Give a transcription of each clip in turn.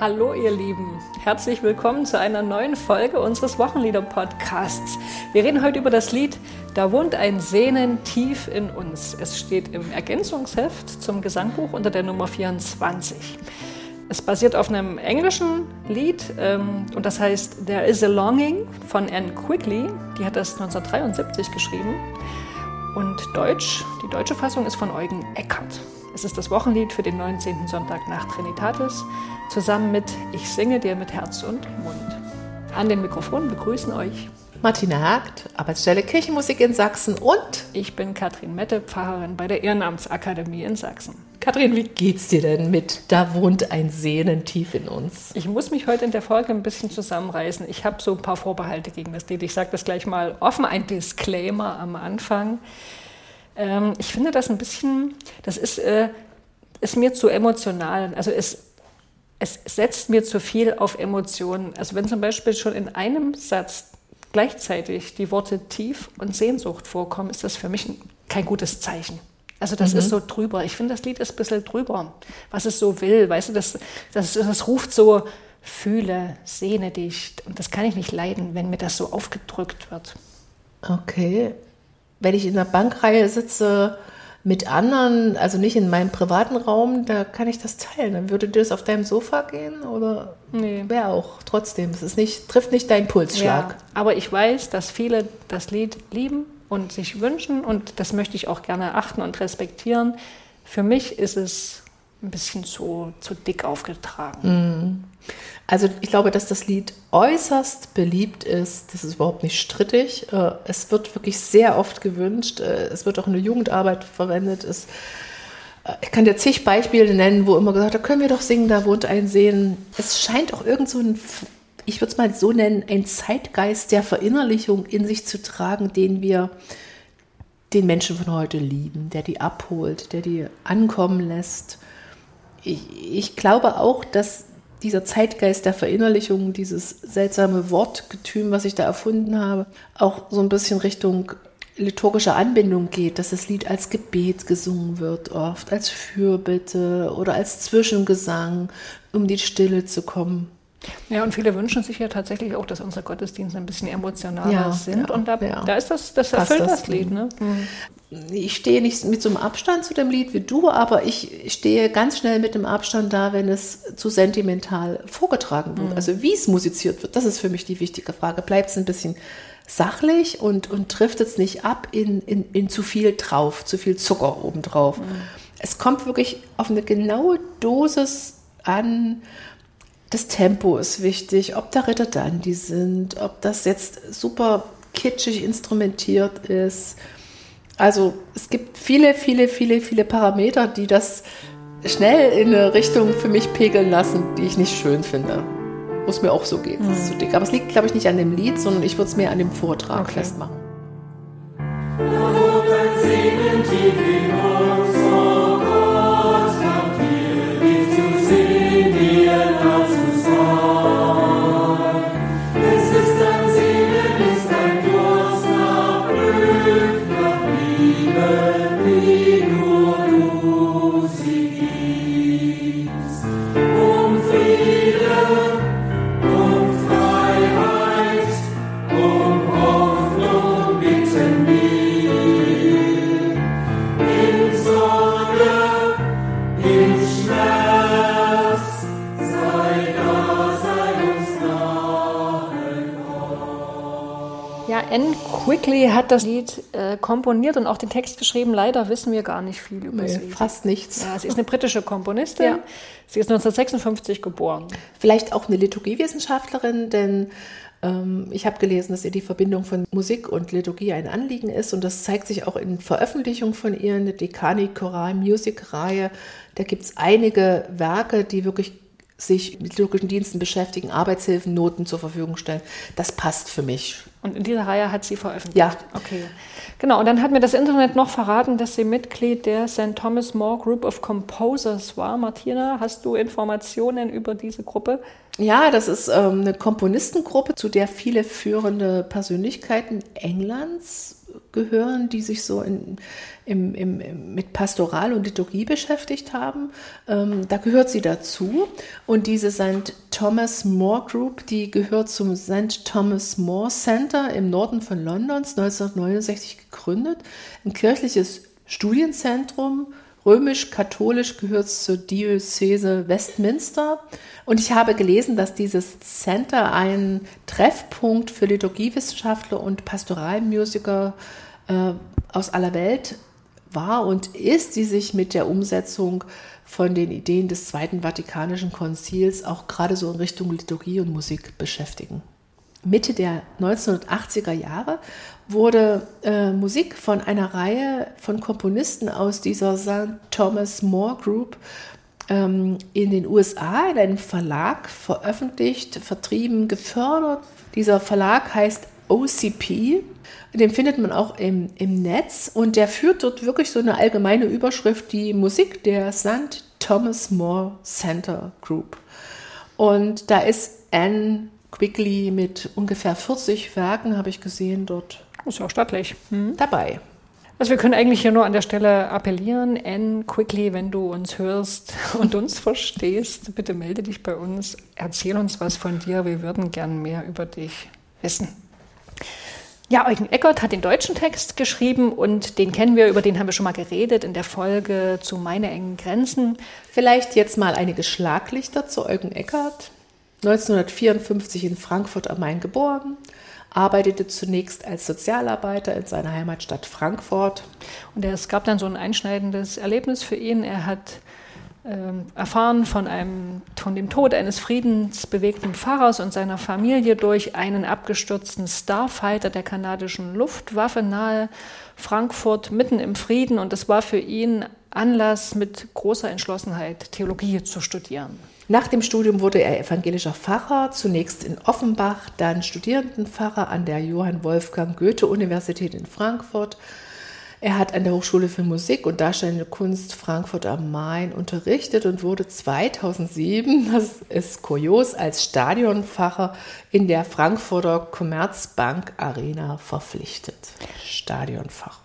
Hallo ihr Lieben, herzlich willkommen zu einer neuen Folge unseres Wochenlieder-Podcasts. Wir reden heute über das Lied Da wohnt ein Sehnen tief in uns. Es steht im Ergänzungsheft zum Gesangbuch unter der Nummer 24. Es basiert auf einem englischen Lied ähm, und das heißt There is a Longing von Anne Quigley. Die hat das 1973 geschrieben. Und Deutsch, die deutsche Fassung ist von Eugen Eckert. Es ist das Wochenlied für den 19. Sonntag nach Trinitatis, zusammen mit Ich singe dir mit Herz und Mund. An den Mikrofonen begrüßen euch Martina Hagt, Arbeitsstelle Kirchenmusik in Sachsen und ich bin Katrin Mette, Pfarrerin bei der Ehrenamtsakademie in Sachsen. Katrin, wie geht's dir denn mit Da wohnt ein Sehnen tief in uns? Ich muss mich heute in der Folge ein bisschen zusammenreißen. Ich habe so ein paar Vorbehalte gegen das Lied. Ich sage das gleich mal offen, ein Disclaimer am Anfang. Ähm, ich finde das ein bisschen, das ist, äh, ist mir zu emotional. Also es, es setzt mir zu viel auf Emotionen. Also wenn zum Beispiel schon in einem Satz gleichzeitig die Worte tief und Sehnsucht vorkommen, ist das für mich kein gutes Zeichen. Also das mhm. ist so drüber. Ich finde, das Lied ist ein bisschen drüber, was es so will. Weißt du, das, das, das ruft so, fühle, sehne dich. Und das kann ich nicht leiden, wenn mir das so aufgedrückt wird. Okay wenn ich in der Bankreihe sitze mit anderen, also nicht in meinem privaten Raum, da kann ich das teilen. Dann würde dir das auf deinem Sofa gehen oder nee. wäre auch trotzdem. Es ist nicht, trifft nicht deinen Pulsschlag. Ja, aber ich weiß, dass viele das Lied lieben und sich wünschen und das möchte ich auch gerne achten und respektieren. Für mich ist es ein bisschen zu, zu dick aufgetragen. Mhm. Also ich glaube, dass das Lied äußerst beliebt ist. Das ist überhaupt nicht strittig. Äh, es wird wirklich sehr oft gewünscht. Äh, es wird auch in der Jugendarbeit verwendet. Es, äh, ich kann dir zig Beispiele nennen, wo immer gesagt, da können wir doch singen, da wohnt ein Sehen. Es scheint auch irgend so ein, ich würde es mal so nennen, ein Zeitgeist der Verinnerlichung in sich zu tragen, den wir den Menschen von heute lieben, der die abholt, der die ankommen lässt ich, ich glaube auch, dass dieser Zeitgeist der Verinnerlichung, dieses seltsame Wortgetüm, was ich da erfunden habe, auch so ein bisschen Richtung liturgische Anbindung geht, dass das Lied als Gebet gesungen wird, oft als Fürbitte oder als Zwischengesang, um die Stille zu kommen. Ja, und viele wünschen sich ja tatsächlich auch, dass unsere Gottesdienste ein bisschen emotionaler ja, sind. Ja, und da, ja. da, ist das, das erfüllt das, das, Lied. Ne? Mhm. Ich stehe nicht mit so einem Abstand zu dem Lied wie du, aber ich stehe ganz schnell mit dem Abstand da, wenn es zu sentimental vorgetragen wird. Mhm. Also wie es musiziert wird, das ist für mich die wichtige Frage. Bleibt es ein bisschen sachlich und, und trifft es nicht ab in, in, in zu viel drauf, zu viel Zucker obendrauf. Mhm. Es kommt wirklich auf eine genaue Dosis an, das Tempo ist wichtig, ob da Ritterdandi sind, ob das jetzt super kitschig instrumentiert ist. Also es gibt viele, viele, viele, viele Parameter, die das schnell in eine Richtung für mich pegeln lassen, die ich nicht schön finde. Es mir auch so geht. Das ist zu dick. Aber es liegt, glaube ich, nicht an dem Lied, sondern ich würde es mehr an dem Vortrag okay. festmachen. Anne Quigley hat das Lied äh, komponiert und auch den Text geschrieben. Leider wissen wir gar nicht viel über nee, sie. Fast nichts. Ja, sie ist eine britische Komponistin. Ja. Sie ist 1956 geboren. Vielleicht auch eine Liturgiewissenschaftlerin, denn ähm, ich habe gelesen, dass ihr die Verbindung von Musik und Liturgie ein Anliegen ist und das zeigt sich auch in Veröffentlichungen von ihr, eine Dekani Choral Music Reihe. Da gibt es einige Werke, die wirklich sich mit liturgischen Diensten beschäftigen, Arbeitshilfen, Noten zur Verfügung stellen. Das passt für mich. Und in dieser Reihe hat sie veröffentlicht? Ja. Okay. Genau, und dann hat mir das Internet noch verraten, dass sie Mitglied der St. Thomas More Group of Composers war. Martina, hast du Informationen über diese Gruppe? Ja, das ist ähm, eine Komponistengruppe, zu der viele führende Persönlichkeiten Englands gehören, die sich so in, im, im, mit Pastoral und Liturgie beschäftigt haben. Ähm, da gehört sie dazu. Und diese St. Thomas More Group, die gehört zum St. Thomas More Center im Norden von Londons, 1969 gegründet. Ein kirchliches Studienzentrum Römisch-katholisch gehört es zur Diözese Westminster. Und ich habe gelesen, dass dieses Center ein Treffpunkt für Liturgiewissenschaftler und Pastoralmusiker äh, aus aller Welt war und ist, die sich mit der Umsetzung von den Ideen des Zweiten Vatikanischen Konzils auch gerade so in Richtung Liturgie und Musik beschäftigen. Mitte der 1980er Jahre wurde äh, Musik von einer Reihe von Komponisten aus dieser St. Thomas More Group ähm, in den USA in einem Verlag veröffentlicht, vertrieben, gefördert. Dieser Verlag heißt OCP. Den findet man auch im, im Netz und der führt dort wirklich so eine allgemeine Überschrift, die Musik der St. Thomas More Center Group. Und da ist Anne Quigley mit ungefähr 40 Werken, habe ich gesehen, dort. Ist ja auch stattlich. Hm. Dabei. Also wir können eigentlich hier nur an der Stelle appellieren, Anne Quickly, wenn du uns hörst und uns verstehst, bitte melde dich bei uns, erzähl uns was von dir, wir würden gern mehr über dich wissen. Ja, Eugen Eckert hat den deutschen Text geschrieben und den kennen wir, über den haben wir schon mal geredet in der Folge zu Meine engen Grenzen. Vielleicht jetzt mal einige Schlaglichter zu Eugen Eckert. 1954 in Frankfurt am Main geboren, arbeitete zunächst als Sozialarbeiter in seiner Heimatstadt Frankfurt. Und es gab dann so ein einschneidendes Erlebnis für ihn. Er hat ähm, erfahren von, einem, von dem Tod eines friedensbewegten Pfarrers und seiner Familie durch einen abgestürzten Starfighter der kanadischen Luftwaffe nahe Frankfurt mitten im Frieden. Und es war für ihn Anlass, mit großer Entschlossenheit Theologie zu studieren. Nach dem Studium wurde er evangelischer Pfarrer, zunächst in Offenbach, dann Studierendenpfarrer an der Johann Wolfgang Goethe Universität in Frankfurt. Er hat an der Hochschule für Musik und Darstellende Kunst Frankfurt am Main unterrichtet und wurde 2007, das ist kurios, als Stadionpfarrer in der Frankfurter Commerzbank Arena verpflichtet. Stadionpfarrer.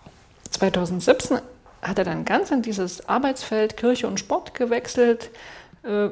2017 hat er dann ganz in dieses Arbeitsfeld Kirche und Sport gewechselt äh,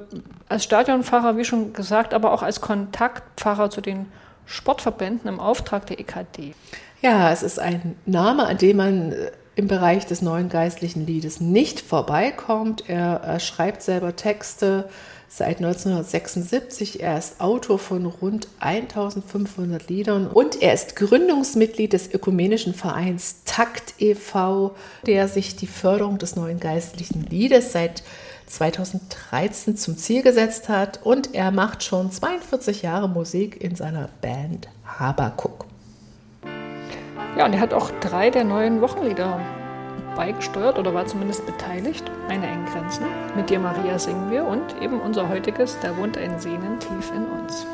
als Stadionpfarrer, wie schon gesagt, aber auch als Kontaktpfarrer zu den Sportverbänden im Auftrag der EKD. Ja, es ist ein Name, an dem man äh, im Bereich des neuen geistlichen Liedes nicht vorbeikommt. Er, er schreibt selber Texte seit 1976. Er ist Autor von rund 1500 Liedern und er ist Gründungsmitglied des ökumenischen Vereins Takt e.V., der sich die Förderung des neuen geistlichen Liedes seit 2013 zum Ziel gesetzt hat und er macht schon 42 Jahre Musik in seiner Band Habakuk. Ja, und er hat auch drei der neuen Wochenlieder beigesteuert oder war zumindest beteiligt. Meine engen. Mit dir, Maria, singen wir und eben unser heutiges Da wohnt ein Sehnen tief in uns.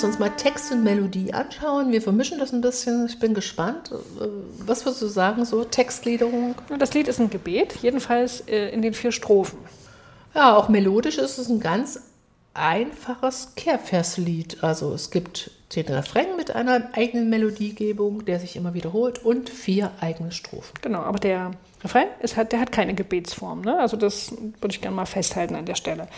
Lass uns mal Text und Melodie anschauen. Wir vermischen das ein bisschen. Ich bin gespannt. Äh, was würdest du sagen, so Textgliederung? Das Lied ist ein Gebet, jedenfalls äh, in den vier Strophen. Ja, auch melodisch ist es ein ganz einfaches Kehrverslied. Also es gibt den Refrain mit einer eigenen Melodiegebung, der sich immer wiederholt und vier eigene Strophen. Genau, aber der Refrain ist, der hat keine Gebetsform. Ne? Also das würde ich gerne mal festhalten an der Stelle.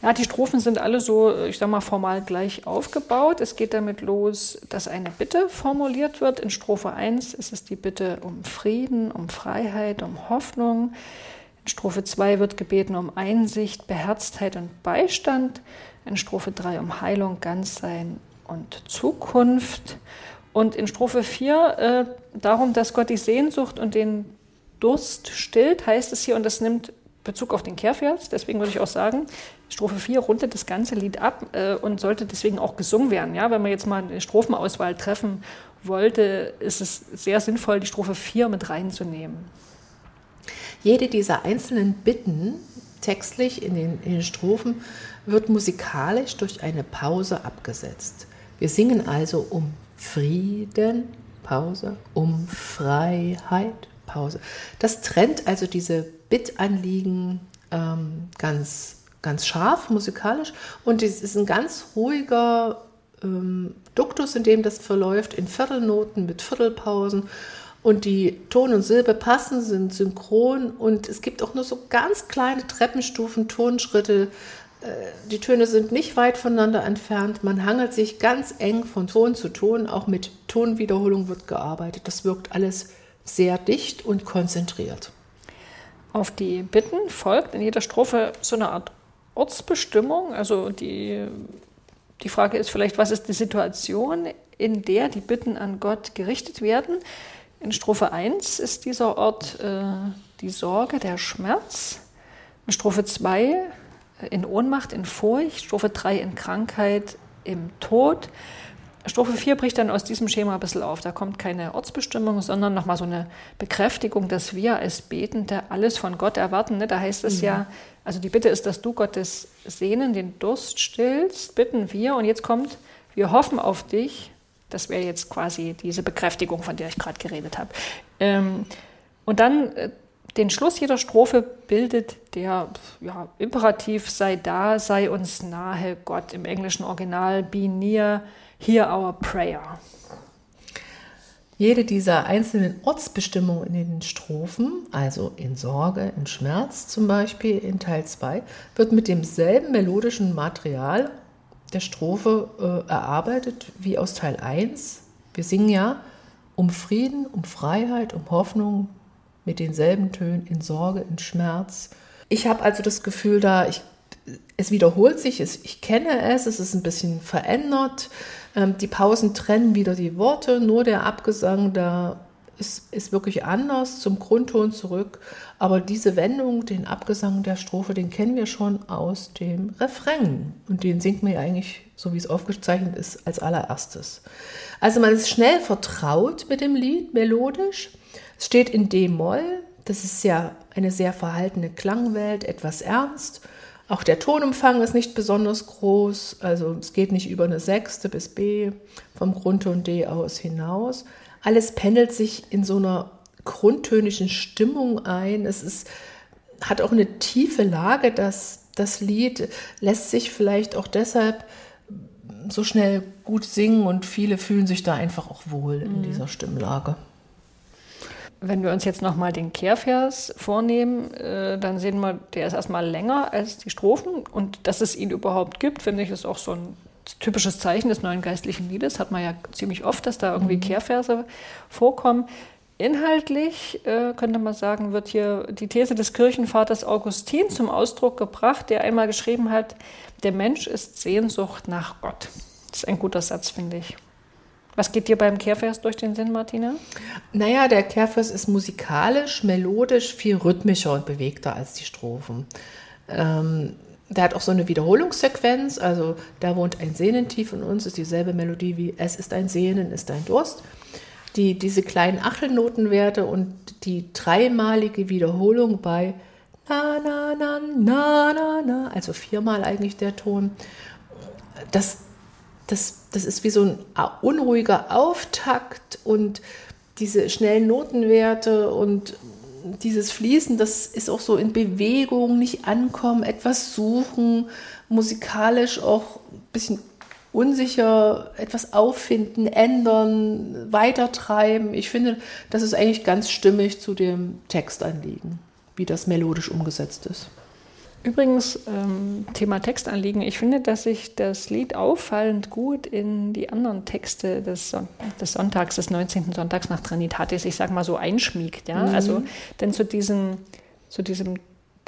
Ja, die Strophen sind alle so, ich sag mal, formal gleich aufgebaut. Es geht damit los, dass eine Bitte formuliert wird. In Strophe 1 ist es die Bitte um Frieden, um Freiheit, um Hoffnung. In Strophe 2 wird gebeten um Einsicht, Beherztheit und Beistand. In Strophe 3 um Heilung, Ganzsein und Zukunft. Und in Strophe 4 äh, darum, dass Gott die Sehnsucht und den Durst stillt, heißt es hier, und das nimmt Bezug auf den Kehrvers. Deswegen würde ich auch sagen, Strophe 4 rundet das ganze Lied ab äh, und sollte deswegen auch gesungen werden. Ja, wenn man jetzt mal eine Strophenauswahl treffen wollte, ist es sehr sinnvoll, die Strophe 4 mit reinzunehmen. Jede dieser einzelnen Bitten textlich in den, in den Strophen wird musikalisch durch eine Pause abgesetzt. Wir singen also um Frieden, Pause, um Freiheit, Pause. Das trennt also diese Bittanliegen ähm, ganz ganz scharf musikalisch und es ist ein ganz ruhiger ähm, Duktus, in dem das verläuft, in Viertelnoten mit Viertelpausen und die Ton und Silbe passen, sind synchron und es gibt auch nur so ganz kleine Treppenstufen, Tonschritte. Äh, die Töne sind nicht weit voneinander entfernt. Man hangelt sich ganz eng von Ton zu Ton. Auch mit Tonwiederholung wird gearbeitet. Das wirkt alles sehr dicht und konzentriert. Auf die Bitten folgt in jeder Strophe so eine Art Ortsbestimmung. Also die, die Frage ist vielleicht, was ist die Situation, in der die Bitten an Gott gerichtet werden? In Strophe 1 ist dieser Ort äh, die Sorge, der Schmerz. In Strophe 2 äh, in Ohnmacht, in Furcht. Strophe 3 in Krankheit, im Tod. Strophe 4 bricht dann aus diesem Schema ein bisschen auf. Da kommt keine Ortsbestimmung, sondern nochmal so eine Bekräftigung, dass wir als Betende alles von Gott erwarten. Ne? Da heißt es mhm. ja, also die Bitte ist, dass du Gottes Sehnen, den Durst stillst, bitten wir. Und jetzt kommt, wir hoffen auf dich. Das wäre jetzt quasi diese Bekräftigung, von der ich gerade geredet habe. Ähm, und dann äh, den Schluss jeder Strophe bildet der ja, Imperativ, sei da, sei uns nahe, Gott im englischen Original, be near, Hear Our Prayer. Jede dieser einzelnen Ortsbestimmungen in den Strophen, also in Sorge, in Schmerz zum Beispiel in Teil 2, wird mit demselben melodischen Material der Strophe äh, erarbeitet wie aus Teil 1. Wir singen ja um Frieden, um Freiheit, um Hoffnung mit denselben Tönen in Sorge, in Schmerz. Ich habe also das Gefühl, da ich, es wiederholt sich, es, ich kenne es, es ist ein bisschen verändert. Ähm, die Pausen trennen wieder die Worte, nur der Abgesang, da ist, ist wirklich anders zum Grundton zurück. Aber diese Wendung, den Abgesang der Strophe, den kennen wir schon aus dem Refrain. Und den singt man ja eigentlich, so wie es aufgezeichnet ist, als allererstes. Also man ist schnell vertraut mit dem Lied, melodisch. Es steht in D-Moll. Das ist ja eine sehr verhaltene Klangwelt, etwas ernst. Auch der Tonumfang ist nicht besonders groß, also es geht nicht über eine Sechste bis B vom Grundton D aus hinaus. Alles pendelt sich in so einer grundtönischen Stimmung ein. Es ist, hat auch eine tiefe Lage, das, das Lied lässt sich vielleicht auch deshalb so schnell gut singen und viele fühlen sich da einfach auch wohl in mhm. dieser Stimmlage. Wenn wir uns jetzt nochmal den Kehrvers vornehmen, äh, dann sehen wir, der ist erstmal länger als die Strophen. Und dass es ihn überhaupt gibt, finde ich, ist auch so ein typisches Zeichen des neuen geistlichen Liedes. Hat man ja ziemlich oft, dass da irgendwie mhm. Kehrverse vorkommen. Inhaltlich äh, könnte man sagen, wird hier die These des Kirchenvaters Augustin zum Ausdruck gebracht, der einmal geschrieben hat, der Mensch ist Sehnsucht nach Gott. Das ist ein guter Satz, finde ich. Was geht dir beim Kehrvers durch den Sinn, Martina? Naja, der Kehrvers ist musikalisch, melodisch viel rhythmischer und bewegter als die Strophen. Ähm, der hat auch so eine Wiederholungssequenz, also da wohnt ein Sehnentief in uns, ist dieselbe Melodie wie Es ist ein Sehnen, ist ein Durst. Die, diese kleinen Achtelnotenwerte und die dreimalige Wiederholung bei na, na, na, na, na, na, also viermal eigentlich der Ton, das das, das ist wie so ein unruhiger Auftakt und diese schnellen Notenwerte und dieses Fließen, das ist auch so in Bewegung, nicht ankommen, etwas suchen, musikalisch auch ein bisschen unsicher, etwas auffinden, ändern, weitertreiben. Ich finde, das ist eigentlich ganz stimmig zu dem Textanliegen, wie das melodisch umgesetzt ist. Übrigens, ähm, Thema Textanliegen. Ich finde, dass sich das Lied auffallend gut in die anderen Texte des, Son des Sonntags, des 19. Sonntags nach Trinitatis, ich sage mal so, einschmiegt. Ja? Mhm. Also, denn zu diesem, zu diesem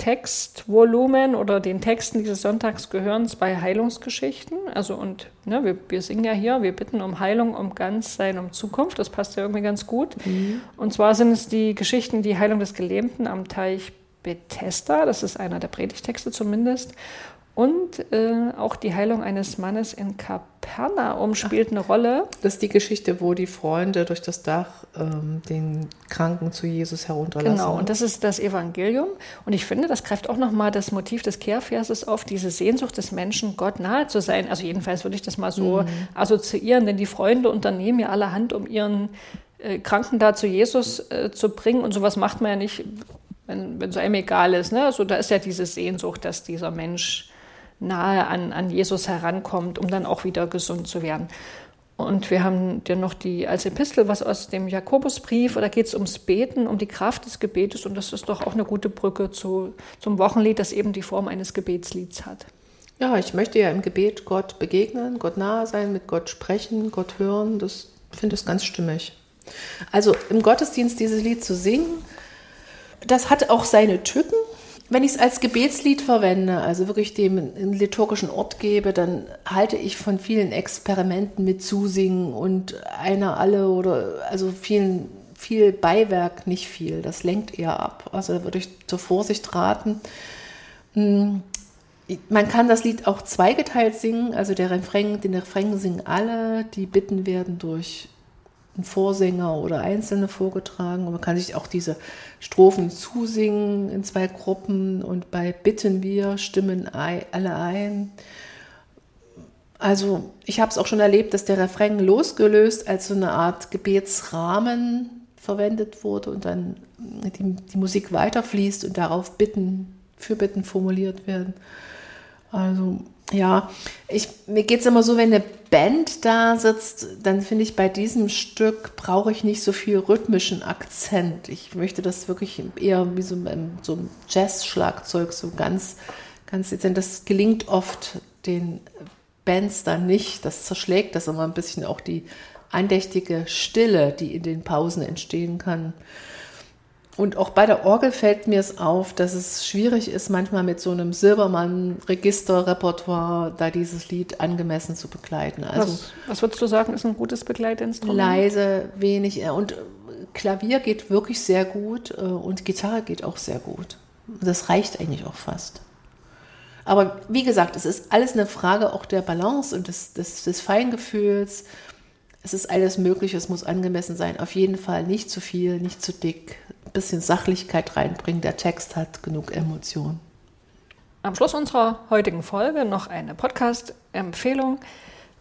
Textvolumen oder den Texten dieses Sonntags gehören zwei Heilungsgeschichten. Also, und ne, wir, wir singen ja hier, wir bitten um Heilung, um Ganzsein, um Zukunft. Das passt ja irgendwie ganz gut. Mhm. Und zwar sind es die Geschichten, die Heilung des Gelähmten am Teich Bethesda, das ist einer der Predigtexte zumindest. Und äh, auch die Heilung eines Mannes in Kapernaum spielt Ach, eine Rolle. Das ist die Geschichte, wo die Freunde durch das Dach ähm, den Kranken zu Jesus herunterlassen. Genau, und das ist das Evangelium. Und ich finde, das greift auch nochmal das Motiv des Kehrverses auf, diese Sehnsucht des Menschen, Gott nahe zu sein. Also jedenfalls würde ich das mal so mhm. assoziieren, denn die Freunde unternehmen ja allerhand, um ihren äh, Kranken da zu Jesus äh, zu bringen. Und sowas macht man ja nicht wenn, es einem egal ist. Ne? Also da ist ja diese Sehnsucht, dass dieser Mensch nahe an, an Jesus herankommt, um dann auch wieder gesund zu werden. Und wir haben ja noch die als Epistel was aus dem Jakobusbrief, da geht es ums Beten, um die Kraft des Gebetes und das ist doch auch eine gute Brücke zu, zum Wochenlied, das eben die Form eines Gebetslieds hat. Ja, ich möchte ja im Gebet Gott begegnen, Gott nahe sein, mit Gott sprechen, Gott hören, das finde ich ganz stimmig. Also im Gottesdienst dieses Lied zu singen, das hat auch seine Tücken. Wenn ich es als Gebetslied verwende, also wirklich dem einen liturgischen Ort gebe, dann halte ich von vielen Experimenten mit Zusingen und einer alle oder also vielen, viel Beiwerk nicht viel. Das lenkt eher ab. Also da würde ich zur Vorsicht raten. Hm, man kann das Lied auch zweigeteilt singen, also der Refrain, den Refrain singen alle, die Bitten werden durch ein Vorsänger oder Einzelne vorgetragen. Und man kann sich auch diese Strophen zusingen in zwei Gruppen und bei Bitten wir stimmen alle ein. Also ich habe es auch schon erlebt, dass der Refrain losgelöst als so eine Art Gebetsrahmen verwendet wurde und dann die, die Musik weiterfließt und darauf Bitten, Fürbitten formuliert werden. Also ja, ich, mir geht es immer so, wenn eine Band da sitzt, dann finde ich, bei diesem Stück brauche ich nicht so viel rhythmischen Akzent. Ich möchte das wirklich eher wie so, so ein Jazz-Schlagzeug, so ganz, ganz dezent. Das gelingt oft den Bands dann nicht. Das zerschlägt das immer ein bisschen auch die andächtige Stille, die in den Pausen entstehen kann. Und auch bei der Orgel fällt mir es auf, dass es schwierig ist, manchmal mit so einem Silbermann-Register-Repertoire da dieses Lied angemessen zu begleiten. Also was, was würdest du sagen, ist ein gutes Begleitinstrument? Leise, wenig. Äh, und Klavier geht wirklich sehr gut äh, und Gitarre geht auch sehr gut. Das reicht eigentlich auch fast. Aber wie gesagt, es ist alles eine Frage auch der Balance und des, des, des Feingefühls. Es ist alles Mögliche, es muss angemessen sein. Auf jeden Fall nicht zu viel, nicht zu dick, bisschen Sachlichkeit reinbringen. Der Text hat genug Emotion. Am Schluss unserer heutigen Folge noch eine Podcast-Empfehlung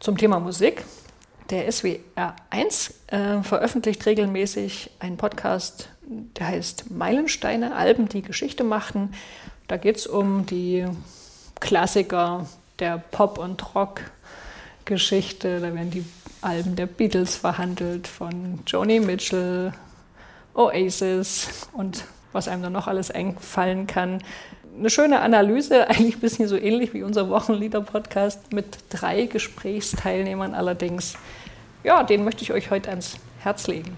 zum Thema Musik. Der SWR1 äh, veröffentlicht regelmäßig einen Podcast, der heißt Meilensteine, Alben, die Geschichte machten. Da geht es um die Klassiker der Pop- und Rock-Geschichte. Da werden die Alben der Beatles verhandelt, von Joni Mitchell, Oasis und was einem dann noch alles einfallen kann. Eine schöne Analyse, eigentlich ein bisschen so ähnlich wie unser Wochenlieder-Podcast mit drei Gesprächsteilnehmern allerdings. Ja, den möchte ich euch heute ans Herz legen.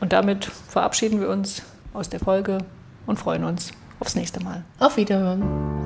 Und damit verabschieden wir uns aus der Folge und freuen uns aufs nächste Mal. Auf Wiederhören.